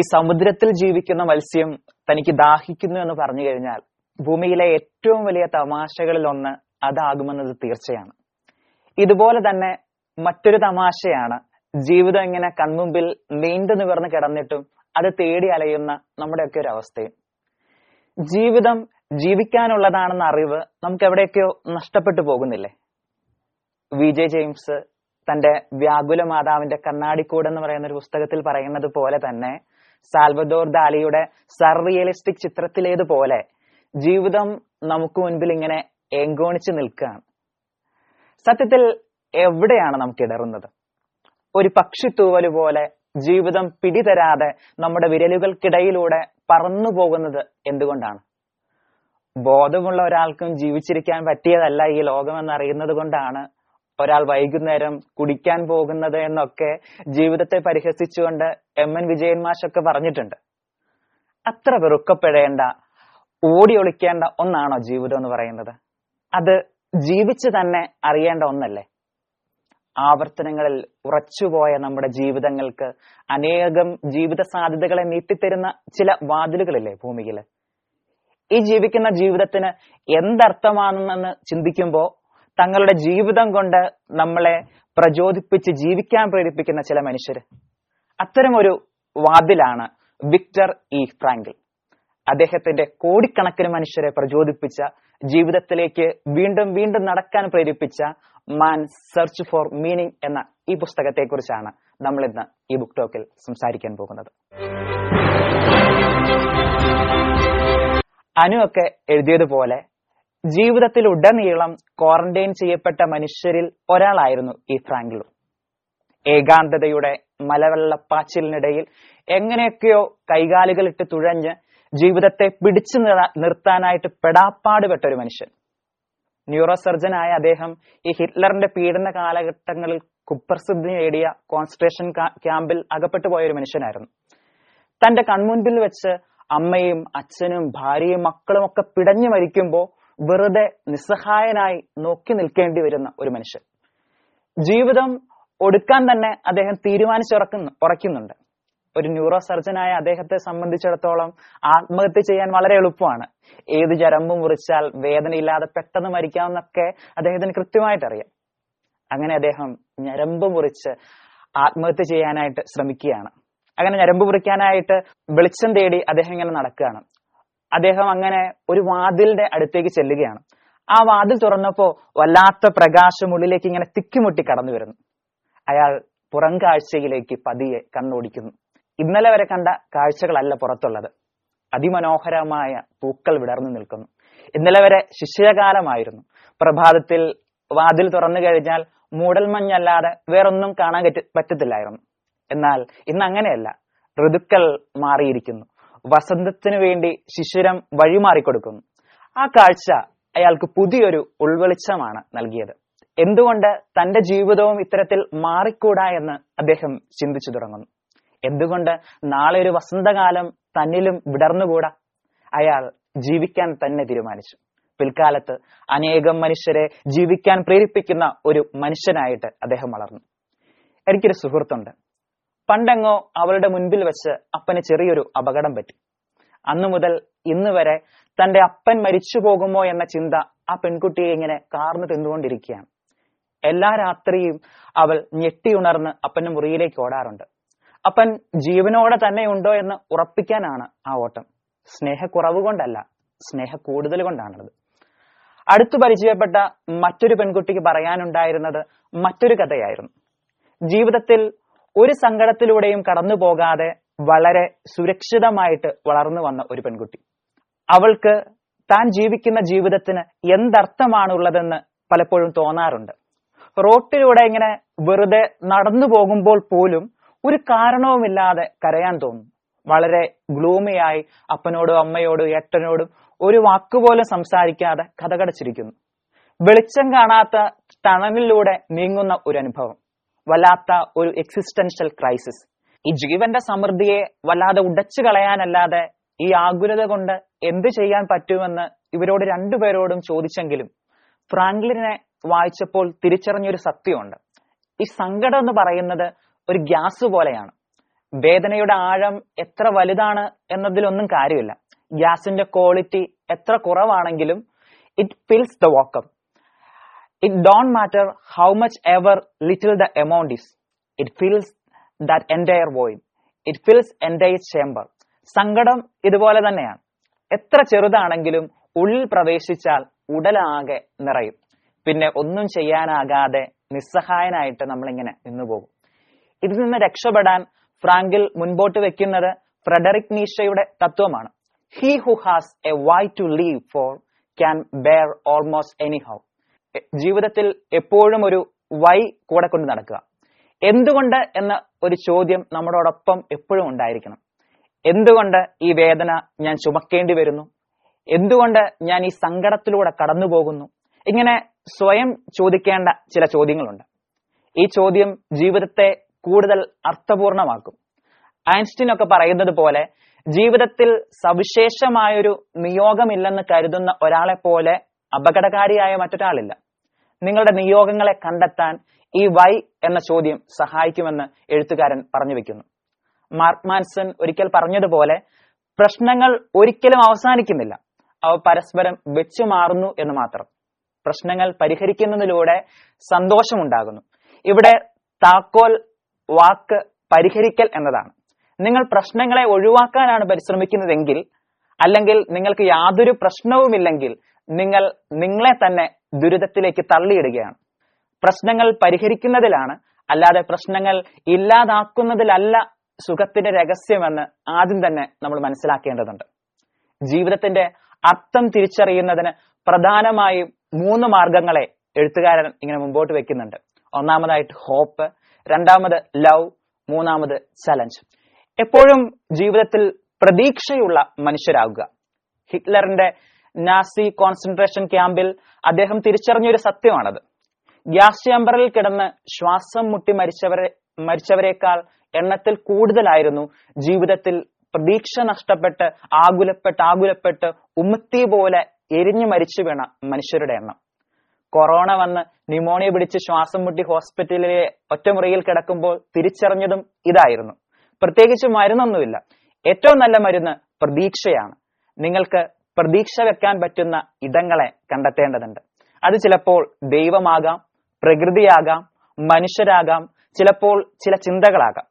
ഈ സമുദ്രത്തിൽ ജീവിക്കുന്ന മത്സ്യം തനിക്ക് ദാഹിക്കുന്നു എന്ന് പറഞ്ഞു കഴിഞ്ഞാൽ ഭൂമിയിലെ ഏറ്റവും വലിയ തമാശകളിൽ ഒന്ന് അതാകുമെന്നത് തീർച്ചയാണ്. ഇതുപോലെ തന്നെ മറ്റൊരു തമാശയാണ് ജീവിതം ഇങ്ങനെ കൺമുമ്പിൽ നീണ്ടു നിവർന്ന് കിടന്നിട്ടും അത് തേടി അലയുന്ന നമ്മുടെയൊക്കെ ഒരു അവസ്ഥയും. ജീവിതം ജീവിക്കാനുള്ളതാണെന്ന അറിവ് നമുക്ക് എവിടെയൊക്കെയോ നഷ്ടപ്പെട്ടു പോകുന്നില്ലേ? വി. ജെ. ജെയിംസ് തന്റെ വ്യാകുല മാതാവിന്റെ കണ്ണാടിക്കൂട് എന്ന് പറയുന്ന ഒരു പുസ്തകത്തിൽ പറയുന്നത് പോലെ തന്നെ സാൽവദോർ ദാലിയുടെ സർറിയലിസ്റ്റിക് ചിത്രത്തിലേതുപോലെ ജീവിതം നമുക്ക് മുൻപിൽ ഇങ്ങനെ ഏങ്കോണിച്ചു നിൽക്കുകയാണ്. സത്യത്തിൽ എവിടെയാണ് നമുക്ക് ഇടറുന്നത്? ഒരു പക്ഷിത്തൂവൽ പോലെ ജീവിതം പിടിതരാതെ നമ്മുടെ വിരലുകൾക്കിടയിലൂടെ പറന്നു പോകുന്നത് എന്തുകൊണ്ടാണ്? ബോധമുള്ള ഒരാൾക്കും ജീവിച്ചിരിക്കാൻ പറ്റിയതല്ല ഈ ലോകം എന്നറിയുന്നത് കൊണ്ടാണ് ഒരാൾ വൈകുന്നേരം കുടിക്കാൻ പോകുന്നത് എന്നൊക്കെ ജീവിതത്തെ പരിഹസിച്ചുകൊണ്ട് എം എൻ വിജയൻ മാഷൊക്കെ പറഞ്ഞിട്ടുണ്ട്. അത്ര വെറുക്കപ്പെടേണ്ട ഓടി ഒളിക്കേണ്ട ഒന്നാണോ ജീവിതം എന്ന് പറയുന്നത്? അത് ജീവിച്ച് തന്നെ അറിയേണ്ട ഒന്നല്ലേ? ആവർത്തനങ്ങളിൽ ഉറച്ചുപോയ നമ്മുടെ ജീവിതങ്ങൾക്ക് അനേകം ജീവിത സാധ്യതകളെ നീട്ടിത്തരുന്ന ചില വാതിലുകളില്ലേ ഭൂമിയിൽ ഈ ജീവിക്കുന്ന ജീവിതത്തിന് എന്തർത്ഥമാണെന്ന് ചിന്തിക്കുമ്പോൾ തങ്ങളുടെ ജീവിതം കൊണ്ട് നമ്മളെ പ്രചോദിപ്പിച്ച് ജീവിക്കാൻ പ്രേരിപ്പിക്കുന്ന ചില മനുഷ്യർ അത്തരമൊരു വാതിലാണ് വിക്ടർ ഇ ഫ്രാങ്കിൾ. അദ്ദേഹത്തിന്റെ കോടിക്കണക്കിന് മനുഷ്യരെ പ്രചോദിപ്പിച്ച ജീവിതത്തിലേക്ക് വീണ്ടും വീണ്ടും നടക്കാൻ പ്രേരിപ്പിച്ച മാൻ സെർച്ച് ഫോർ മീനിങ് എന്ന ഈ പുസ്തകത്തെ കുറിച്ചാണ് നമ്മൾ ഇന്ന് ഈ ബുക്ക് ടോക്കിൽ സംസാരിക്കാൻ പോകുന്നത്. അനു ഒക്കെ എഴുതിയതുപോലെ ജീവിതത്തിൽ ഉടനീളം ക്വാറന്റൈൻ ചെയ്യപ്പെട്ട മനുഷ്യരിൽ ഒരാളായിരുന്നു ഈ ഫ്രാങ്കിളും ഏകാന്തതയുടെ മലവെള്ളപ്പാച്ചിലിനിടയിൽ എങ്ങനെയൊക്കെയോ കൈകാലുകളിട്ട് തുഴഞ്ഞ് ജീവിതത്തെ പിടിച്ചു നിർത്താനായിട്ട് പെടാപ്പാടുപെട്ട ഒരു മനുഷ്യൻ. ന്യൂറോ സർജനായ അദ്ദേഹം ഈ ഹിറ്റ്ലറിന്റെ പീഡന കാലഘട്ടങ്ങളിൽ കുപ്രസിദ്ധി നേടിയ കോൺസെൻട്രേഷൻ ക്യാമ്പിൽ അകപ്പെട്ടു പോയ ഒരു മനുഷ്യനായിരുന്നു. തന്റെ കൺമുൻപിൽ വെച്ച് അമ്മയും അച്ഛനും ഭാര്യയും മക്കളും ഒക്കെ പിടഞ്ഞു മരിക്കുമ്പോൾ വെറുതെ നിസ്സഹായനായി നോക്കി നിൽക്കേണ്ടി വരുന്ന ഒരു മനുഷ്യൻ. ജീവിതം ഒടുക്കാൻ തന്നെ അദ്ദേഹം തീരുമാനിച്ചുറക്കുന്നു ഉറയ്ക്കുന്നുണ്ട്. ഒരു ന്യൂറോ സർജനായ അദ്ദേഹത്തെ സംബന്ധിച്ചിടത്തോളം ആത്മഹത്യ ചെയ്യാൻ വളരെ എളുപ്പമാണ്. ഏത് ചരമ്പ് മുറിച്ചാൽ വേദനയില്ലാതെ പെട്ടെന്ന് മരിക്കാമെന്നൊക്കെ അദ്ദേഹത്തിന് കൃത്യമായിട്ട് അറിയാം അങ്ങനെ അദ്ദേഹം ഞരമ്പ് മുറിച്ച് ആത്മഹത്യ ചെയ്യാനായിട്ട് ശ്രമിക്കുകയാണ്. അങ്ങനെ ഞരമ്പ് മുറിക്കാനായിട്ട് വെളിച്ചം തേടി അദ്ദേഹം ഇങ്ങനെ നടക്കുകയാണ്. അദ്ദേഹം അങ്ങനെ ഒരു വാതിലിന്റെ അടുത്തേക്ക് ചെല്ലുകയാണ്. ആ വാതിൽ തുറന്നപ്പോ വല്ലാത്ത പ്രകാശം ഉള്ളിലേക്ക് ഇങ്ങനെ തിക്കിമുട്ടി കടന്നു വരുന്നു. അയാൾ പുറം കാഴ്ചയിലേക്ക് പതിയെ കണ്ണോടിക്കുന്നു. ഇന്നലെ വരെ കണ്ട കാഴ്ചകളല്ല പുറത്തുള്ളത്. അതിമനോഹരമായ പൂക്കൾ വിടർന്നു നിൽക്കുന്നു. ഇന്നലെ വരെ ശിഷ്യകാലമായിരുന്നു. പ്രഭാതത്തിൽ വാതിൽ തുറന്നു കഴിഞ്ഞാൽ മൂടൽമഞ്ഞല്ലാതെ വേറൊന്നും കാണാൻ പറ്റത്തില്ലായിരുന്നു. എന്നാൽ ഇന്ന് അങ്ങനെയല്ല. ഋതുക്കൾ മാറിയിരിക്കുന്നു. വസന്തത്തിനു വേണ്ടി ശിശിരം വഴിമാറിക്കൊടുക്കുന്നു. ആ കാഴ്ച അയാൾക്ക് പുതിയൊരു ഉൾവെളിച്ചമാണ് നൽകിയത്. എന്തുകൊണ്ട് തന്റെ ജീവിതവും ഇത്തരത്തിൽ മാറിക്കൂടാ എന്ന് അദ്ദേഹം ചിന്തിച്ചു തുടങ്ങുന്നു. എന്തുകൊണ്ട് നാളെ ഒരു വസന്തകാലം തന്നിലും വിടർന്നുകൂടാ? അയാൾ ജീവിക്കാൻ തന്നെ തീരുമാനിച്ചു. പിൽക്കാലത്ത് അനേകം മനുഷ്യരെ ജീവിക്കാൻ പ്രേരിപ്പിക്കുന്ന ഒരു മനുഷ്യനായിട്ട് അദ്ദേഹം വളർന്നു. എനിക്കൊരു സുഹൃത്തുണ്ട്. പണ്ടെങ്ങോ അവളുടെ മുൻപിൽ വെച്ച് അപ്പന് ചെറിയൊരു അപകടം പറ്റി. അന്നു മുതൽ ഇന്ന് വരെ തന്റെ അപ്പൻ മരിച്ചു പോകുമോ എന്ന ചിന്ത ആ പെൺകുട്ടിയെ ഇങ്ങനെ കാർന്നു തിന്നുകൊണ്ടിരിക്കുകയാണ്. എല്ലാ രാത്രിയും അവൾ ഞെട്ടിയുണർന്ന് അപ്പന്റെ മുറിയിലേക്ക് ഓടാറുണ്ട്. അപ്പൻ ജീവനോടെ തന്നെ ഉണ്ടോ എന്ന് ഉറപ്പിക്കാനാണ് ആ ഓട്ടം. സ്നേഹക്കുറവ് കൊണ്ടല്ല സ്നേഹ കൂടുതൽ കൊണ്ടാണത് അടുത്തു പരിചയപ്പെട്ട മറ്റൊരു പെൺകുട്ടിക്ക് പറയാനുണ്ടായിരുന്നത് മറ്റൊരു കഥയായിരുന്നു. ജീവിതത്തിൽ ഒരു സങ്കടത്തിലൂടെയും കടന്നു പോകാതെ വളരെ സുരക്ഷിതമായിട്ട് വളർന്നു വന്ന ഒരു പെൺകുട്ടി. അവൾക്ക് താൻ ജീവിക്കുന്ന ജീവിതത്തിന് എന്തർത്ഥമാണുള്ളതെന്ന് പലപ്പോഴും തോന്നാറുണ്ട്. റോട്ടിലൂടെ ഇങ്ങനെ വെറുതെ നടന്നു പോകുമ്പോൾ പോലും ഒരു കാരണവുമില്ലാതെ കരയാൻ തോന്നും. വളരെ ഗ്ലൂമിയായി അപ്പനോടും അമ്മയോടും ഏട്ടനോടും ഒരു വാക്കുപോലും സംസാരിക്കാതെ കഥകടച്ചിരിക്കുന്നു വെളിച്ചം കാണാത്ത തണലിലൂടെ നീങ്ങുന്ന ഒരു അനുഭവം. വല്ലാത്ത ഒരു എക്സിസ്റ്റൻഷ്യൽ ക്രൈസിസ് ഈ ജീവന്റെ സമൃദ്ധിയെ വല്ലാതെ ഉടച്ചു കളയാനല്ലാതെ ഈ ആകുലത കൊണ്ട് എന്ത് ചെയ്യാൻ പറ്റുമെന്ന് ഇവരോട് രണ്ടുപേരോടും ചോദിച്ചെങ്കിലും ഫ്രാങ്ക്ലിനെ വായിച്ചപ്പോൾ തിരിച്ചറിഞ്ഞൊരു സത്യമുണ്ട്. ഈ സങ്കടം എന്ന് പറയുന്നത് ഒരു ഗ്യാസ് പോലെയാണ്. വേദനയുടെ ആഴം എത്ര വലുതാണ് എന്നതിലൊന്നും കാര്യമില്ല. ഗ്യാസിന്റെ ക്വാളിറ്റി എത്ര കുറവാണെങ്കിലും it fills the vacuum it don't matter how much ever little the amount is. It fills that entire void. It fills entire chamber. സങ്കടം ഇതുപോലെ തന്നെയാണ് എത്ര ചെറുതാണെങ്കിലും ഉള്ളിൽ പ്രവേശിച്ചാൽ ഉടലാകെ നിറയും പിന്നെ ഒന്നും ചെയ്യാനാകാതെ നിസ്സഹായനായിട്ട് നമ്മളിങ്ങനെ നിന്നുപോകും ഇതിൽ നിന്ന് രക്ഷപ്പെടാൻ ഫ്രാങ്കിൽ മുൻപോട്ട് വെക്കുന്നത് ഫ്രെഡറിക് നീഷയുടെ തത്വമാണ് he who has a why to live for can bear almost any how ജീവിതത്തിൽ എപ്പോഴും ഒരു വൈ കൂടെ കൊണ്ട് നടക്കുക. എന്തുകൊണ്ട് എന്ന ഒരു ചോദ്യം നമ്മളോടൊപ്പം എപ്പോഴും ഉണ്ടായിരിക്കണം. എന്തുകൊണ്ട് ഈ വേദന ഞാൻ ചുമക്കേണ്ടി വരുന്നു? എന്തുകൊണ്ട് ഞാൻ ഈ സങ്കടത്തിലൂടെ കടന്നു പോകുന്നു? ഇങ്ങനെ സ്വയം ചോദിക്കേണ്ട ചില ചോദ്യങ്ങളുണ്ട്. ഈ ചോദ്യം ജീവിതത്തെ കൂടുതൽ അർത്ഥപൂർണമാക്കും. ഐൻസ്റ്റീൻ ഒക്കെ പറയുന്നത് പോലെ ജീവിതത്തിൽ സവിശേഷമായൊരു നിയോഗമില്ലെന്ന് കരുതുന്ന ഒരാളെ പോലെ അപകടകാരിയായ മറ്റൊരാളില്ല. നിങ്ങളുടെ നിയോഗങ്ങളെ കണ്ടെത്താൻ ഈ വൈ എന്ന ചോദ്യം സഹായിക്കുമെന്ന് എഴുത്തുകാരൻ പറഞ്ഞു വെക്കുന്നു. മാർക്ക് മാൻസൺ ഒരിക്കൽ പറഞ്ഞതുപോലെ പ്രശ്നങ്ങൾ ഒരിക്കലും അവസാനിക്കുന്നില്ല. അവ പരസ്പരം വെച്ചു മാറുന്നു എന്ന് മാത്രം. പ്രശ്നങ്ങൾ പരിഹരിക്കുന്നതിലൂടെ സന്തോഷമുണ്ടാകുന്നു. ഇവിടെ താക്കോൽ വാക്ക് പരിഹരിക്കൽ എന്നതാണ്. നിങ്ങൾ പ്രശ്നങ്ങളെ ഒഴിവാക്കാനാണ് പരിശ്രമിക്കുന്നതെങ്കിൽ അല്ലെങ്കിൽ നിങ്ങൾക്ക് യാതൊരു പ്രശ്നവുമില്ലെങ്കിൽ നിങ്ങൾ നിങ്ങളെ തന്നെ ദുരിതത്തിലേക്ക് തള്ളിയിടുകയാണ്. പ്രശ്നങ്ങൾ പരിഹരിക്കുന്നതിലാണ് അല്ലാതെ പ്രശ്നങ്ങൾ ഇല്ലാതാക്കുന്നതിലല്ല സുഖത്തിന്റെ രഹസ്യമെന്ന് ആദ്യം തന്നെ നമ്മൾ മനസ്സിലാക്കേണ്ടതുണ്ട്. ജീവിതത്തിന്റെ അർത്ഥം തിരിച്ചറിയുന്നതിന് പ്രധാനമായും മൂന്ന് മാർഗങ്ങളെ എഴുത്തുകാരൻ ഇങ്ങനെ മുമ്പോട്ട് വെക്കുന്നുണ്ട്. ഒന്നാമതായിട്ട് ഹോപ്പ് രണ്ടാമത് ലവ് മൂന്നാമത് ചലഞ്ച്. എപ്പോഴും ജീവിതത്തിൽ പ്രതീക്ഷയുള്ള മനുഷ്യരാകുക. ഹിറ്റ്ലറിന്റെ നാസി കോൺസെൻട്രേഷൻ ക്യാമ്പിൽ അദ്ദേഹം തിരിച്ചറിഞ്ഞൊരു സത്യമാണത്. ഗ്യാസ് ചേമ്പറിൽ കിടന്ന് ശ്വാസം മുട്ടി മരിച്ചവരെ മരിച്ചവരെക്കാൾ എണ്ണത്തിൽ കൂടുതലായിരുന്നു ജീവിതത്തിൽ പ്രതീക്ഷ നഷ്ടപ്പെട്ട് ആകുലപ്പെട്ട് ആകുലപ്പെട്ട് ഉമ്മത്തി പോലെ എരിഞ്ഞു മരിച്ചു വീണ മനുഷ്യരുടെ എണ്ണം. കൊറോണ വന്ന് ന്യൂമോണിയ പിടിച്ച് ശ്വാസം മുട്ടി ഹോസ്പിറ്റലിലെ ഒറ്റമുറിയിൽ കിടക്കുമ്പോൾ തിരിച്ചറിഞ്ഞതും ഇതായിരുന്നു. പ്രത്യേകിച്ച് മരുന്നൊന്നുമില്ല. ഏറ്റവും നല്ല മരുന്ന് പ്രതീക്ഷയാണ്. നിങ്ങൾക്ക് പ്രതീക്ഷ വെക്കാൻ പറ്റുന്ന ഇടങ്ങളെ കണ്ടെത്തേണ്ടതുണ്ട്. അത് ചിലപ്പോൾ ദൈവമാകാം പ്രകൃതിയാകാം മനുഷ്യരാകാം ചിലപ്പോൾ ചില ചിന്തകളാകാം.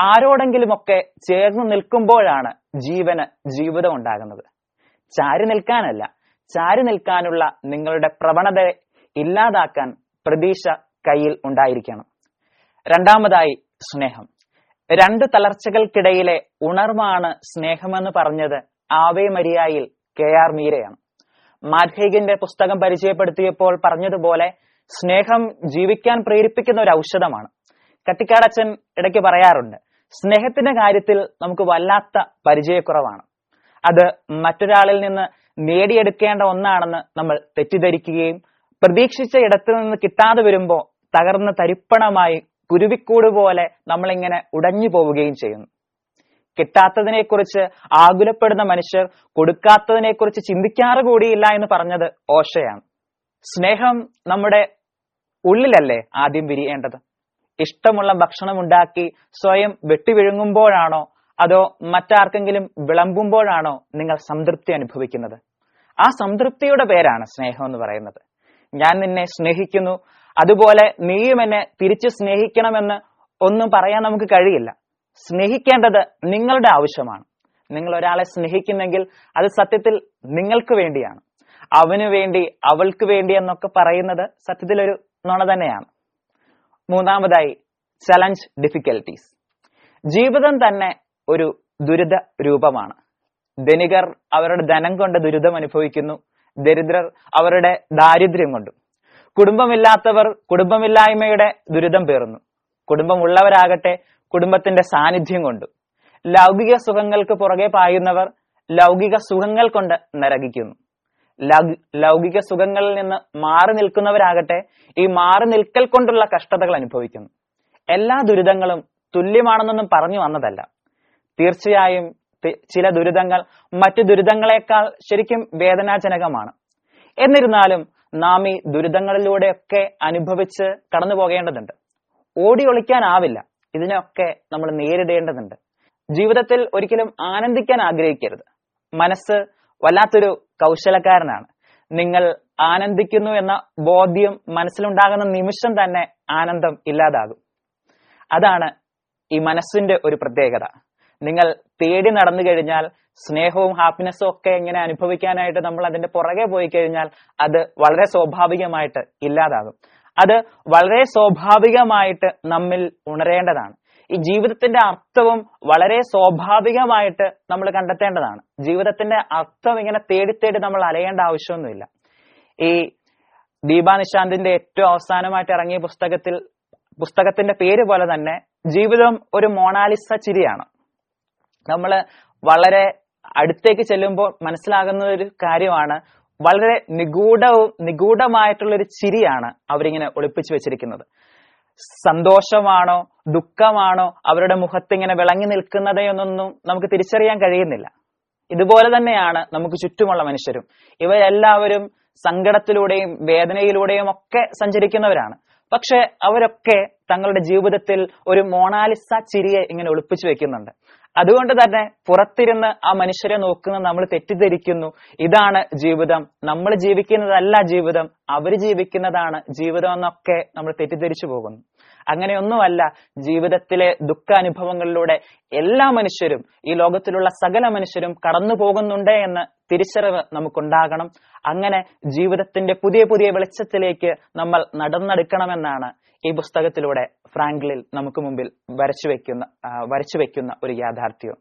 ആരോടെങ്കിലുമൊക്കെ ചേർന്ന് നിൽക്കുമ്പോഴാണ് ജീവന് ജീവിതം ഉണ്ടാകുന്നത്. ചാരി നിൽക്കാനല്ല ചാരി നിൽക്കാനുള്ള നിങ്ങളുടെ പ്രവണതയെ ഇല്ലാതാക്കാൻ പ്രതീക്ഷ കയ്യിൽ ഉണ്ടായിരിക്കണം. രണ്ടാമതായി സ്നേഹം. രണ്ട് തളർച്ചകൾക്കിടയിലെ ഉണർവാണ് സ്നേഹമെന്ന് പറഞ്ഞത് ആവേ മരിയായിൽ കെ ആർ മീരയാണ്. മാധൈകന്റെ പുസ്തകം പരിചയപ്പെടുത്തിയപ്പോൾ പറഞ്ഞതുപോലെ സ്നേഹം ജീവിക്കാൻ പ്രേരിപ്പിക്കുന്ന ഒരു ഔഷധമാണ്. കട്ടിക്കാടച്ചൻ ഇടയ്ക്ക് പറയാറുണ്ട് സ്നേഹത്തിന്റെ കാര്യത്തിൽ നമുക്ക് വല്ലാത്ത പരിചയക്കുറവാണ്. അത് മറ്റൊരാളിൽ നിന്ന് നേടിയെടുക്കേണ്ട ഒന്നാണെന്ന് നമ്മൾ തെറ്റിദ്ധരിക്കുകയും പ്രതീക്ഷിച്ച ഇടത്തു നിന്ന് കിട്ടാതെ വരുമ്പോൾ തകർന്ന് തരിപ്പണമായി കുരുവിക്കൂട് പോലെ നമ്മളിങ്ങനെ ഉടഞ്ഞു പോവുകയും ചെയ്യുന്നു. കിട്ടാത്തതിനെക്കുറിച്ച് ആകുലപ്പെടുന്ന മനുഷ്യർ കൊടുക്കാത്തതിനെക്കുറിച്ച് ചിന്തിക്കാറ് കൂടിയില്ല എന്ന് പറഞ്ഞത് ഓശയാണ്. സ്നേഹം നമ്മുടെ ഉള്ളിലല്ലേ ആദ്യം വിരിയേണ്ടത്? ഇഷ്ടമുള്ള ഭക്ഷണം ഉണ്ടാക്കി സ്വയം വെട്ടിവിഴുങ്ങുമ്പോഴാണോ അതോ മറ്റാർക്കെങ്കിലും വിളമ്പുമ്പോഴാണോ നിങ്ങൾ സംതൃപ്തി അനുഭവിക്കുന്നത്? ആ സംതൃപ്തിയുടെ പേരാണ് സ്നേഹം എന്ന് പറയുന്നത്. ഞാൻ നിന്നെ സ്നേഹിക്കുന്നു അതുപോലെ നീയും എന്നെ തിരിച്ചു സ്നേഹിക്കണമെന്ന് ഒന്നും പറയാൻ നമുക്ക് കഴിയില്ല. സ്നേഹിക്കേണ്ടത് നിങ്ങളുടെ ആവശ്യമാണ്. നിങ്ങൾ ഒരാളെ സ്നേഹിക്കുന്നെങ്കിൽ അത് സത്യത്തിൽ നിങ്ങൾക്ക് വേണ്ടിയാണ്. അവന് വേണ്ടി അവൾക്ക് വേണ്ടി എന്നൊക്കെ പറയുന്നത് സത്യത്തിൽ ഒരു നുണ തന്നെയാണ്. മൂന്നാമതായി ചലഞ്ച് ഡിഫിക്കൽട്ടീസ് ജീവിതം തന്നെ ഒരു ദുരിത രൂപമാണ്. ധനികർ അവരുടെ ധനം കൊണ്ട് ദുരിതം അനുഭവിക്കുന്നു ദരിദ്രർ അവരുടെ ദാരിദ്ര്യം കൊണ്ടും. കുടുംബമില്ലാത്തവർ കുടുംബമില്ലായ്മയുടെ ദുരിതം പേറുന്നു. കുടുംബമുള്ളവരാകട്ടെ കുടുംബത്തിന്റെ സാന്നിധ്യം കൊണ്ട്. ലൗകിക സുഖങ്ങൾക്ക് പുറകെ പായുന്നവർ ലൗകിക സുഖങ്ങൾ കൊണ്ട് നരകിക്കുന്നു. ലൗകിക സുഖങ്ങളിൽ നിന്ന് മാറി നിൽക്കുന്നവരാകട്ടെ ഈ മാറി നിൽക്കൽ കൊണ്ടുള്ള കഷ്ടതകൾ അനുഭവിക്കുന്നു. എല്ലാ ദുരിതങ്ങളും തുല്യമാണെന്നൊന്നും പറഞ്ഞു വന്നതല്ല. തീർച്ചയായും ചില ദുരിതങ്ങൾ മറ്റു ദുരിതങ്ങളെക്കാൾ ശരിക്കും വേദനാജനകമാണ്. എന്നിരുന്നാലും നാം ഈ ദുരിതങ്ങളിലൂടെയൊക്കെ അനുഭവിച്ച് കടന്നു പോകേണ്ടതുണ്ട് ഓടി ഒളിക്കാനാവില്ല. ഇതിനൊക്കെ നമ്മൾ നേരിടേണ്ടതുണ്ട്. ജീവിതത്തിൽ ഒരിക്കലും ആനന്ദിക്കാൻ ആഗ്രഹിക്കരുത്. മനസ്സ് വല്ലാത്തൊരു കൗശലക്കാരനാണ്. നിങ്ങൾ ആനന്ദിക്കുന്നു എന്ന ബോധ്യം മനസ്സിലുണ്ടാകുന്ന നിമിഷം തന്നെ ആനന്ദം ഇല്ലാതാകും. അതാണ് ഈ മനസ്സിന്റെ ഒരു പ്രത്യേകത. നിങ്ങൾ തേടി നടന്നു കഴിഞ്ഞാൽ സ്നേഹവും ഹാപ്പിനെസ്സും ഒക്കെ എങ്ങനെ അനുഭവിക്കാനായിട്ട് നമ്മൾ അതിന്റെ പുറകെ പോയി കഴിഞ്ഞാൽ അത് വളരെ സ്വാഭാവികമായിട്ട് ഇല്ലാതാകും. അത് വളരെ സ്വാഭാവികമായിട്ട് നമ്മിൽ ഉണരേണ്ടതാണ്. ഈ ജീവിതത്തിന്റെ അർത്ഥവും വളരെ സ്വാഭാവികമായിട്ട് നമ്മൾ കണ്ടെത്തേണ്ടതാണ്. ജീവിതത്തിന്റെ അർത്ഥം ഇങ്ങനെ തേടി തേടി നമ്മൾ അലയേണ്ട ആവശ്യമൊന്നുമില്ല. ഈ ദീപാ നിശാന്തിന്റെ ഏറ്റവും അവസാനമായിട്ട് ഇറങ്ങിയ പുസ്തകത്തിൽ പുസ്തകത്തിന്റെ പേര് പോലെ തന്നെ ജീവിതം ഒരു മോണാലിസ ചിരിയാണ്. നമ്മൾ വളരെ അടുത്തേക്ക് ചെല്ലുമ്പോൾ മനസ്സിലാകുന്ന ഒരു കാര്യമാണ് വളരെ നിഗൂഢവും നിഗൂഢമായിട്ടുള്ള ഒരു ചിരിയാണ് അവരിങ്ങനെ ഒളിപ്പിച്ചു വെച്ചിരിക്കുന്നത്. സന്തോഷമാണോ ദുഃഖമാണോ അവരുടെ മുഖത്ത് ഇങ്ങനെ വിളങ്ങി നിൽക്കുന്നതെന്നൊന്നും നമുക്ക് തിരിച്ചറിയാൻ കഴിയുന്നില്ല. ഇതുപോലെ തന്നെയാണ് നമുക്ക് ചുറ്റുമുള്ള മനുഷ്യരും. ഇവരെല്ലാവരും സങ്കടത്തിലൂടെയും വേദനയിലൂടെയും ഒക്കെ സഞ്ചരിക്കുന്നവരാണ്. പക്ഷെ അവരൊക്കെ തങ്ങളുടെ ജീവിതത്തിൽ ഒരു മോണാലിസ ചിരിയെ ഇങ്ങനെ ഒളിപ്പിച്ചു വെക്കുന്നുണ്ട്. അതുകൊണ്ട് തന്നെ പുറത്തിരുന്ന് ആ മനുഷ്യരെ നോക്കുന്ന നമ്മൾ തെറ്റിദ്ധരിക്കുന്നു. ഇതാണ് ജീവിതം. നമ്മൾ ജീവിക്കുന്നതല്ല ജീവിതം. അവർ ജീവിക്കുന്നതാണ് ജീവിതം എന്നൊക്കെ നമ്മൾ തെറ്റിദ്ധരിച്ചു പോകുന്നു. അങ്ങനെയൊന്നുമല്ല. ജീവിതത്തിലെ ദുഃഖാനുഭവങ്ങളിലൂടെ എല്ലാ മനുഷ്യരും ഈ ലോകത്തിലുള്ള സകല മനുഷ്യരും കടന്നു പോകുന്നുണ്ട് എന്ന് തിരിച്ചറിവ് നമുക്കുണ്ടാകണം. അങ്ങനെ ജീവിതത്തിന്റെ പുതിയ പുതിയ വെളിച്ചത്തിലേക്ക് നമ്മൾ നടന്നെടുക്കണമെന്നാണ് ഈ പുസ്തകത്തിലൂടെ ഫ്രാങ്ക്ലിൽ നമുക്ക് മുമ്പിൽ വരച്ചു വെക്കുന്ന വരച്ചു വെക്കുന്ന ഒരു യാഥാർത്ഥ്യം.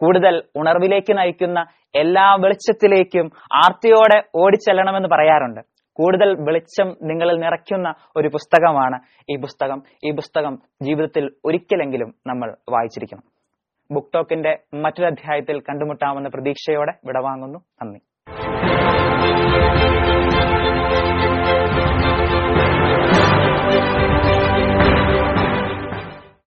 കൂടുതൽ ഉണർവിലേക്ക് നയിക്കുന്ന എല്ലാ വെളിച്ചത്തിലേക്കും ആർത്തിയോടെ ഓടിച്ചെല്ലണമെന്ന് പറയാറുണ്ട്. കൂടുതൽ വെളിച്ചം നിങ്ങളിൽ നിറയ്ക്കുന്ന ഒരു പുസ്തകമാണ് ഈ പുസ്തകം. ഈ പുസ്തകം ജീവിതത്തിൽ ഒരിക്കലെങ്കിലും നമ്മൾ വായിച്ചിരിക്കണം. ബുക്ക് ടോക്കിന്റെ മറ്റൊരു അധ്യായത്തിൽ കണ്ടുമുട്ടാമെന്ന പ്രതീക്ഷയോടെ വിടവാങ്ങുന്നു. നന്ദി.